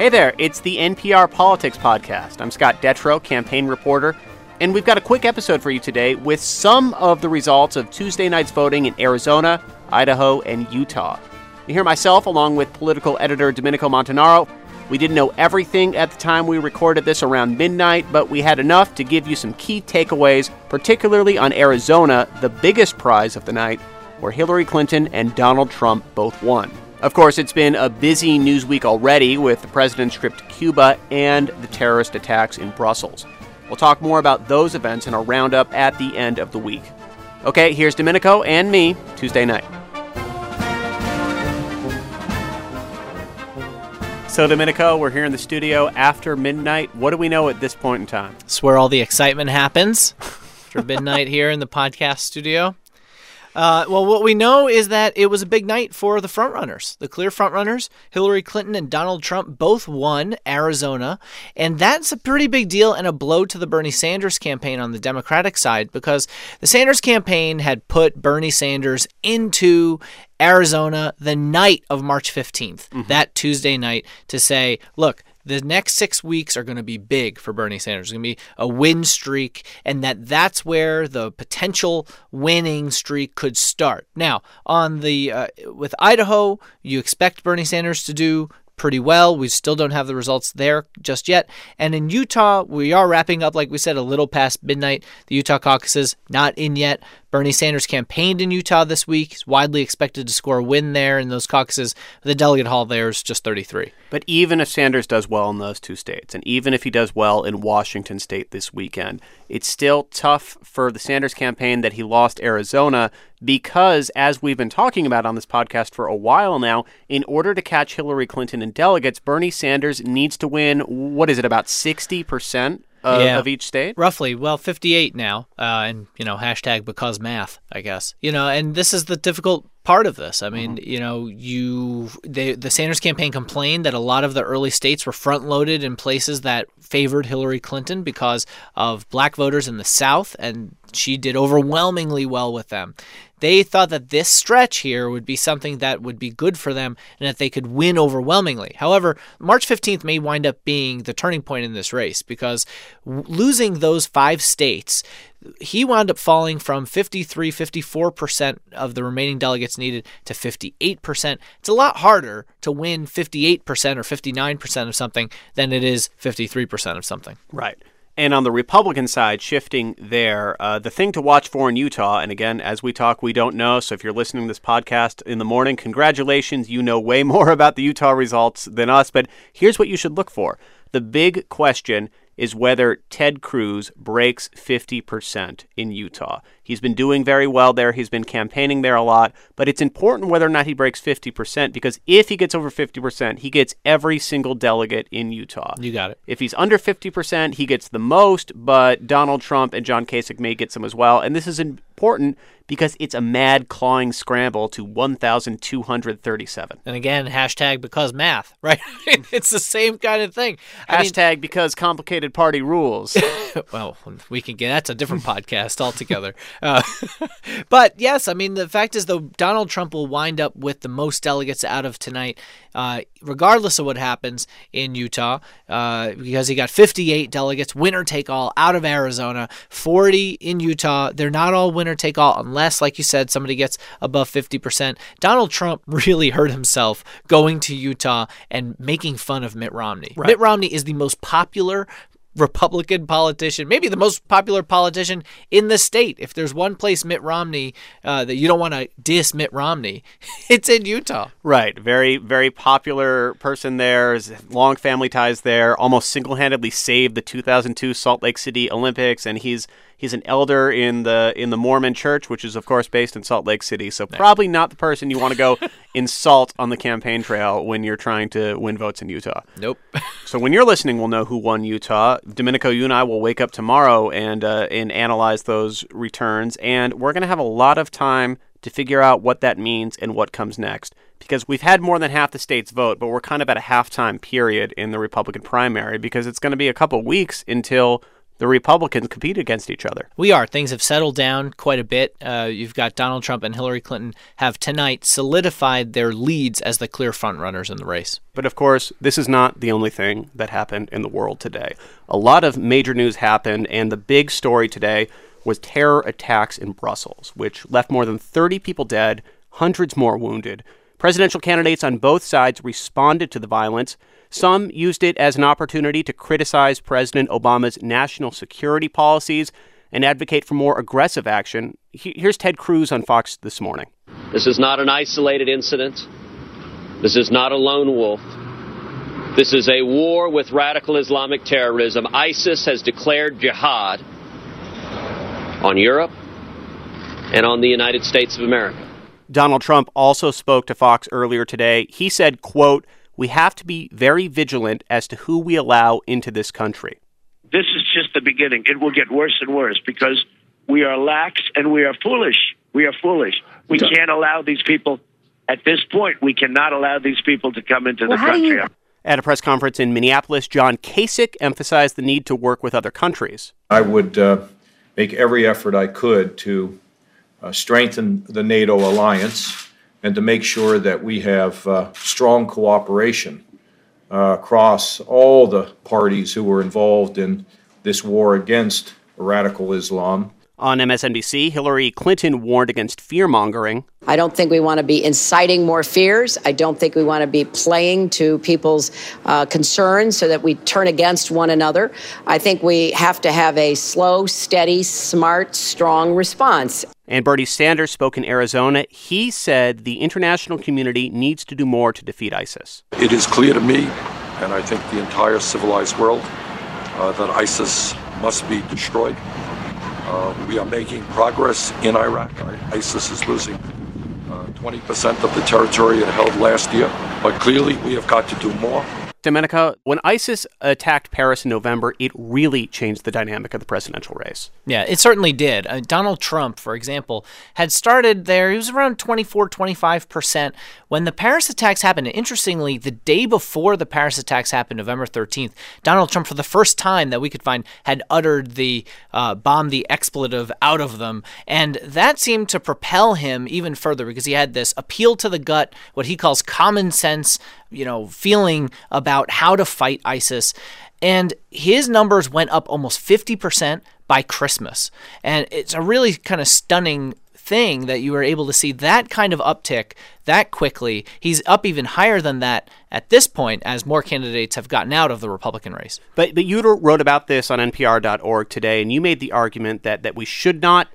Hey there, it's the NPR Politics Podcast. I'm Scott Detrow, campaign reporter, and we've got a quick episode for you today with some of the results of Tuesday night's voting in Arizona, Idaho, and Utah. You hear myself along with political editor Domenico Montanaro. We didn't know everything at the time we recorded this around midnight, but we had enough to give you some key takeaways, particularly on Arizona, the biggest prize of the night, where Hillary Clinton and Donald Trump both won. Of course, it's been a busy news week already with the president's trip to Cuba and the terrorist attacks in Brussels. We'll talk more about those events in a roundup at the end of the week. Okay, here's Domenico and me Tuesday night. So, Domenico, we're here in the studio after midnight. What do we know at this point in time? It's where all the excitement happens after midnight here in the podcast studio. Uh, well, what we know is that it was a big night for the frontrunners, the clear frontrunners. Hillary Clinton and Donald Trump both won Arizona, and that's a pretty big deal and a blow to the Bernie Sanders campaign on the Democratic side because the Sanders campaign had put Bernie Sanders into Arizona the night of March 15th, mm-hmm. that Tuesday night, to say, look, the next six weeks are going to be big for Bernie Sanders. It's going to be a win streak, and that that's where the potential winning streak could start. Now, on the uh, with Idaho, you expect Bernie Sanders to do pretty well. We still don't have the results there just yet. And in Utah, we are wrapping up, like we said, a little past midnight. The Utah caucuses not in yet. Bernie Sanders campaigned in Utah this week. He's widely expected to score a win there in those caucuses. The delegate haul there is just 33. But even if Sanders does well in those two states, and even if he does well in Washington state this weekend, it's still tough for the Sanders campaign that he lost Arizona because, as we've been talking about on this podcast for a while now, in order to catch Hillary Clinton in delegates, Bernie Sanders needs to win, what is it, about 60%? Uh, yeah. of each state? Roughly. Well, 58 now. Uh, and, you know, hashtag because math, I guess. You know, and this is the difficult part of this. I mean, mm-hmm. you know, you they, the Sanders campaign complained that a lot of the early states were front loaded in places that favored Hillary Clinton because of black voters in the South, and she did overwhelmingly well with them. They thought that this stretch here would be something that would be good for them and that they could win overwhelmingly. However, March 15th may wind up being the turning point in this race because losing those five states, he wound up falling from 53, 54% of the remaining delegates needed to 58%. It's a lot harder to win 58% or 59% of something than it is 53% of something. Right. And on the Republican side, shifting there, uh, the thing to watch for in Utah, and again, as we talk, we don't know. So if you're listening to this podcast in the morning, congratulations. You know way more about the Utah results than us. But here's what you should look for. The big question is whether Ted Cruz breaks 50% in Utah. He's been doing very well there. He's been campaigning there a lot, but it's important whether or not he breaks 50% because if he gets over 50%, he gets every single delegate in Utah. You got it. If he's under 50%, he gets the most, but Donald Trump and John Kasich may get some as well. And this is important because it's a mad clawing scramble to 1,237. And again, hashtag because math, right? it's the same kind of thing. Hashtag mean, because complicated party rules. well, we can get that's a different podcast altogether. Uh, but yes, I mean, the fact is, though, Donald Trump will wind up with the most delegates out of tonight, uh, regardless of what happens in Utah, uh, because he got 58 delegates, winner take all, out of Arizona, 40 in Utah. They're not all winner take all unless unless, like you said, somebody gets above 50%. Donald Trump really hurt himself going to Utah and making fun of Mitt Romney. Right. Mitt Romney is the most popular Republican politician, maybe the most popular politician in the state. If there's one place Mitt Romney uh, that you don't want to diss Mitt Romney, it's in Utah. Right. Very, very popular person there. Long family ties there. Almost single handedly saved the 2002 Salt Lake City Olympics, and he's He's an elder in the in the Mormon Church, which is of course based in Salt Lake City. So probably not the person you want to go insult on the campaign trail when you're trying to win votes in Utah. Nope. so when you're listening, we'll know who won Utah. Domenico, you and I will wake up tomorrow and uh, and analyze those returns, and we're going to have a lot of time to figure out what that means and what comes next. Because we've had more than half the states vote, but we're kind of at a halftime period in the Republican primary because it's going to be a couple weeks until the Republicans compete against each other. We are. Things have settled down quite a bit. Uh, you've got Donald Trump and Hillary Clinton have tonight solidified their leads as the clear frontrunners in the race. But of course, this is not the only thing that happened in the world today. A lot of major news happened, and the big story today was terror attacks in Brussels, which left more than 30 people dead, hundreds more wounded. Presidential candidates on both sides responded to the violence. Some used it as an opportunity to criticize President Obama's national security policies and advocate for more aggressive action. Here's Ted Cruz on Fox this morning. This is not an isolated incident. This is not a lone wolf. This is a war with radical Islamic terrorism. ISIS has declared jihad on Europe and on the United States of America. Donald Trump also spoke to Fox earlier today. He said, quote, we have to be very vigilant as to who we allow into this country. This is just the beginning. It will get worse and worse because we are lax and we are foolish. We are foolish. We can't allow these people, at this point, we cannot allow these people to come into well, the country. You... At a press conference in Minneapolis, John Kasich emphasized the need to work with other countries. I would uh, make every effort I could to uh, strengthen the NATO alliance and to make sure that we have uh, strong cooperation uh, across all the parties who were involved in this war against radical Islam. On MSNBC, Hillary Clinton warned against fear mongering. I don't think we want to be inciting more fears. I don't think we want to be playing to people's uh, concerns so that we turn against one another. I think we have to have a slow, steady, smart, strong response. And Bernie Sanders spoke in Arizona. He said the international community needs to do more to defeat ISIS. It is clear to me, and I think the entire civilized world, uh, that ISIS must be destroyed. Uh, we are making progress in Iraq. ISIS is losing uh, 20% of the territory it held last year, but clearly we have got to do more. Domenico, when ISIS attacked Paris in November, it really changed the dynamic of the presidential race. Yeah, it certainly did. Uh, Donald Trump, for example, had started there. He was around 24, 25% when the Paris attacks happened. Interestingly, the day before the Paris attacks happened, November 13th, Donald Trump, for the first time that we could find, had uttered the uh, bomb the expletive out of them. And that seemed to propel him even further because he had this appeal to the gut, what he calls common sense you know, feeling about how to fight ISIS. And his numbers went up almost 50% by Christmas. And it's a really kind of stunning thing that you were able to see that kind of uptick that quickly. He's up even higher than that at this point as more candidates have gotten out of the Republican race. But but you wrote about this on npr.org today and you made the argument that that we should not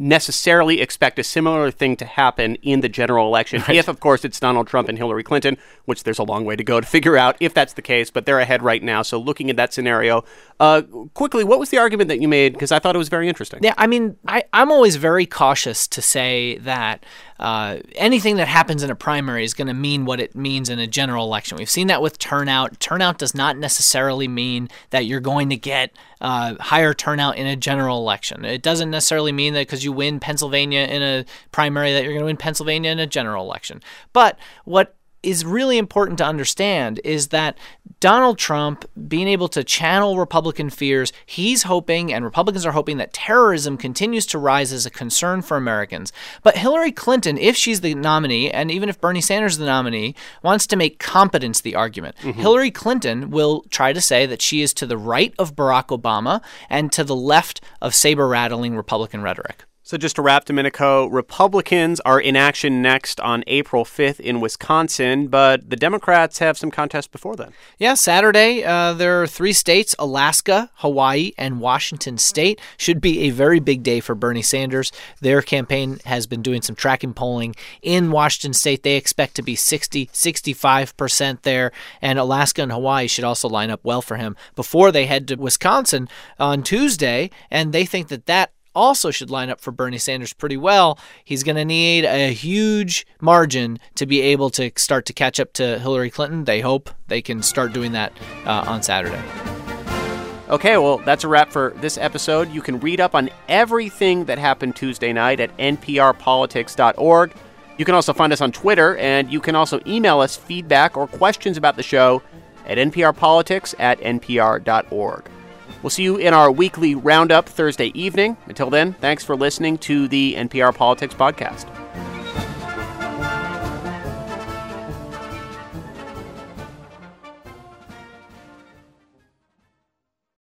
necessarily expect a similar thing to happen in the general election right. if, of course, it's Donald Trump and Hillary Clinton, which there's a long way to go to figure out if that's the case, but they're ahead right now. So, looking at that scenario, uh, quickly, what was the argument that you made? Because I thought it was very interesting. Yeah, I mean, I, I'm always very cautious to say that uh, anything that happens in a primary is going to mean what it means in a general election. We've seen that with turnout. Turnout does not necessarily mean that you're going to get uh, higher turnout in a general election. It doesn't necessarily mean that because you win Pennsylvania in a primary that you're going to win Pennsylvania in a general election. But what is really important to understand is that Donald Trump being able to channel Republican fears, he's hoping and Republicans are hoping that terrorism continues to rise as a concern for Americans. But Hillary Clinton, if she's the nominee, and even if Bernie Sanders is the nominee, wants to make competence the argument. Mm-hmm. Hillary Clinton will try to say that she is to the right of Barack Obama and to the left of saber rattling Republican rhetoric. So, just to wrap, Domenico, Republicans are in action next on April 5th in Wisconsin, but the Democrats have some contests before then. Yeah, Saturday, uh, there are three states Alaska, Hawaii, and Washington State. Should be a very big day for Bernie Sanders. Their campaign has been doing some tracking polling in Washington State. They expect to be 60, 65% there, and Alaska and Hawaii should also line up well for him before they head to Wisconsin on Tuesday, and they think that that also should line up for Bernie Sanders pretty well. He's going to need a huge margin to be able to start to catch up to Hillary Clinton. They hope they can start doing that uh, on Saturday. Okay, well, that's a wrap for this episode. You can read up on everything that happened Tuesday night at nprpolitics.org. You can also find us on Twitter, and you can also email us feedback or questions about the show at nprpolitics at npr.org. We'll see you in our weekly roundup Thursday evening. Until then, thanks for listening to the NPR Politics Podcast.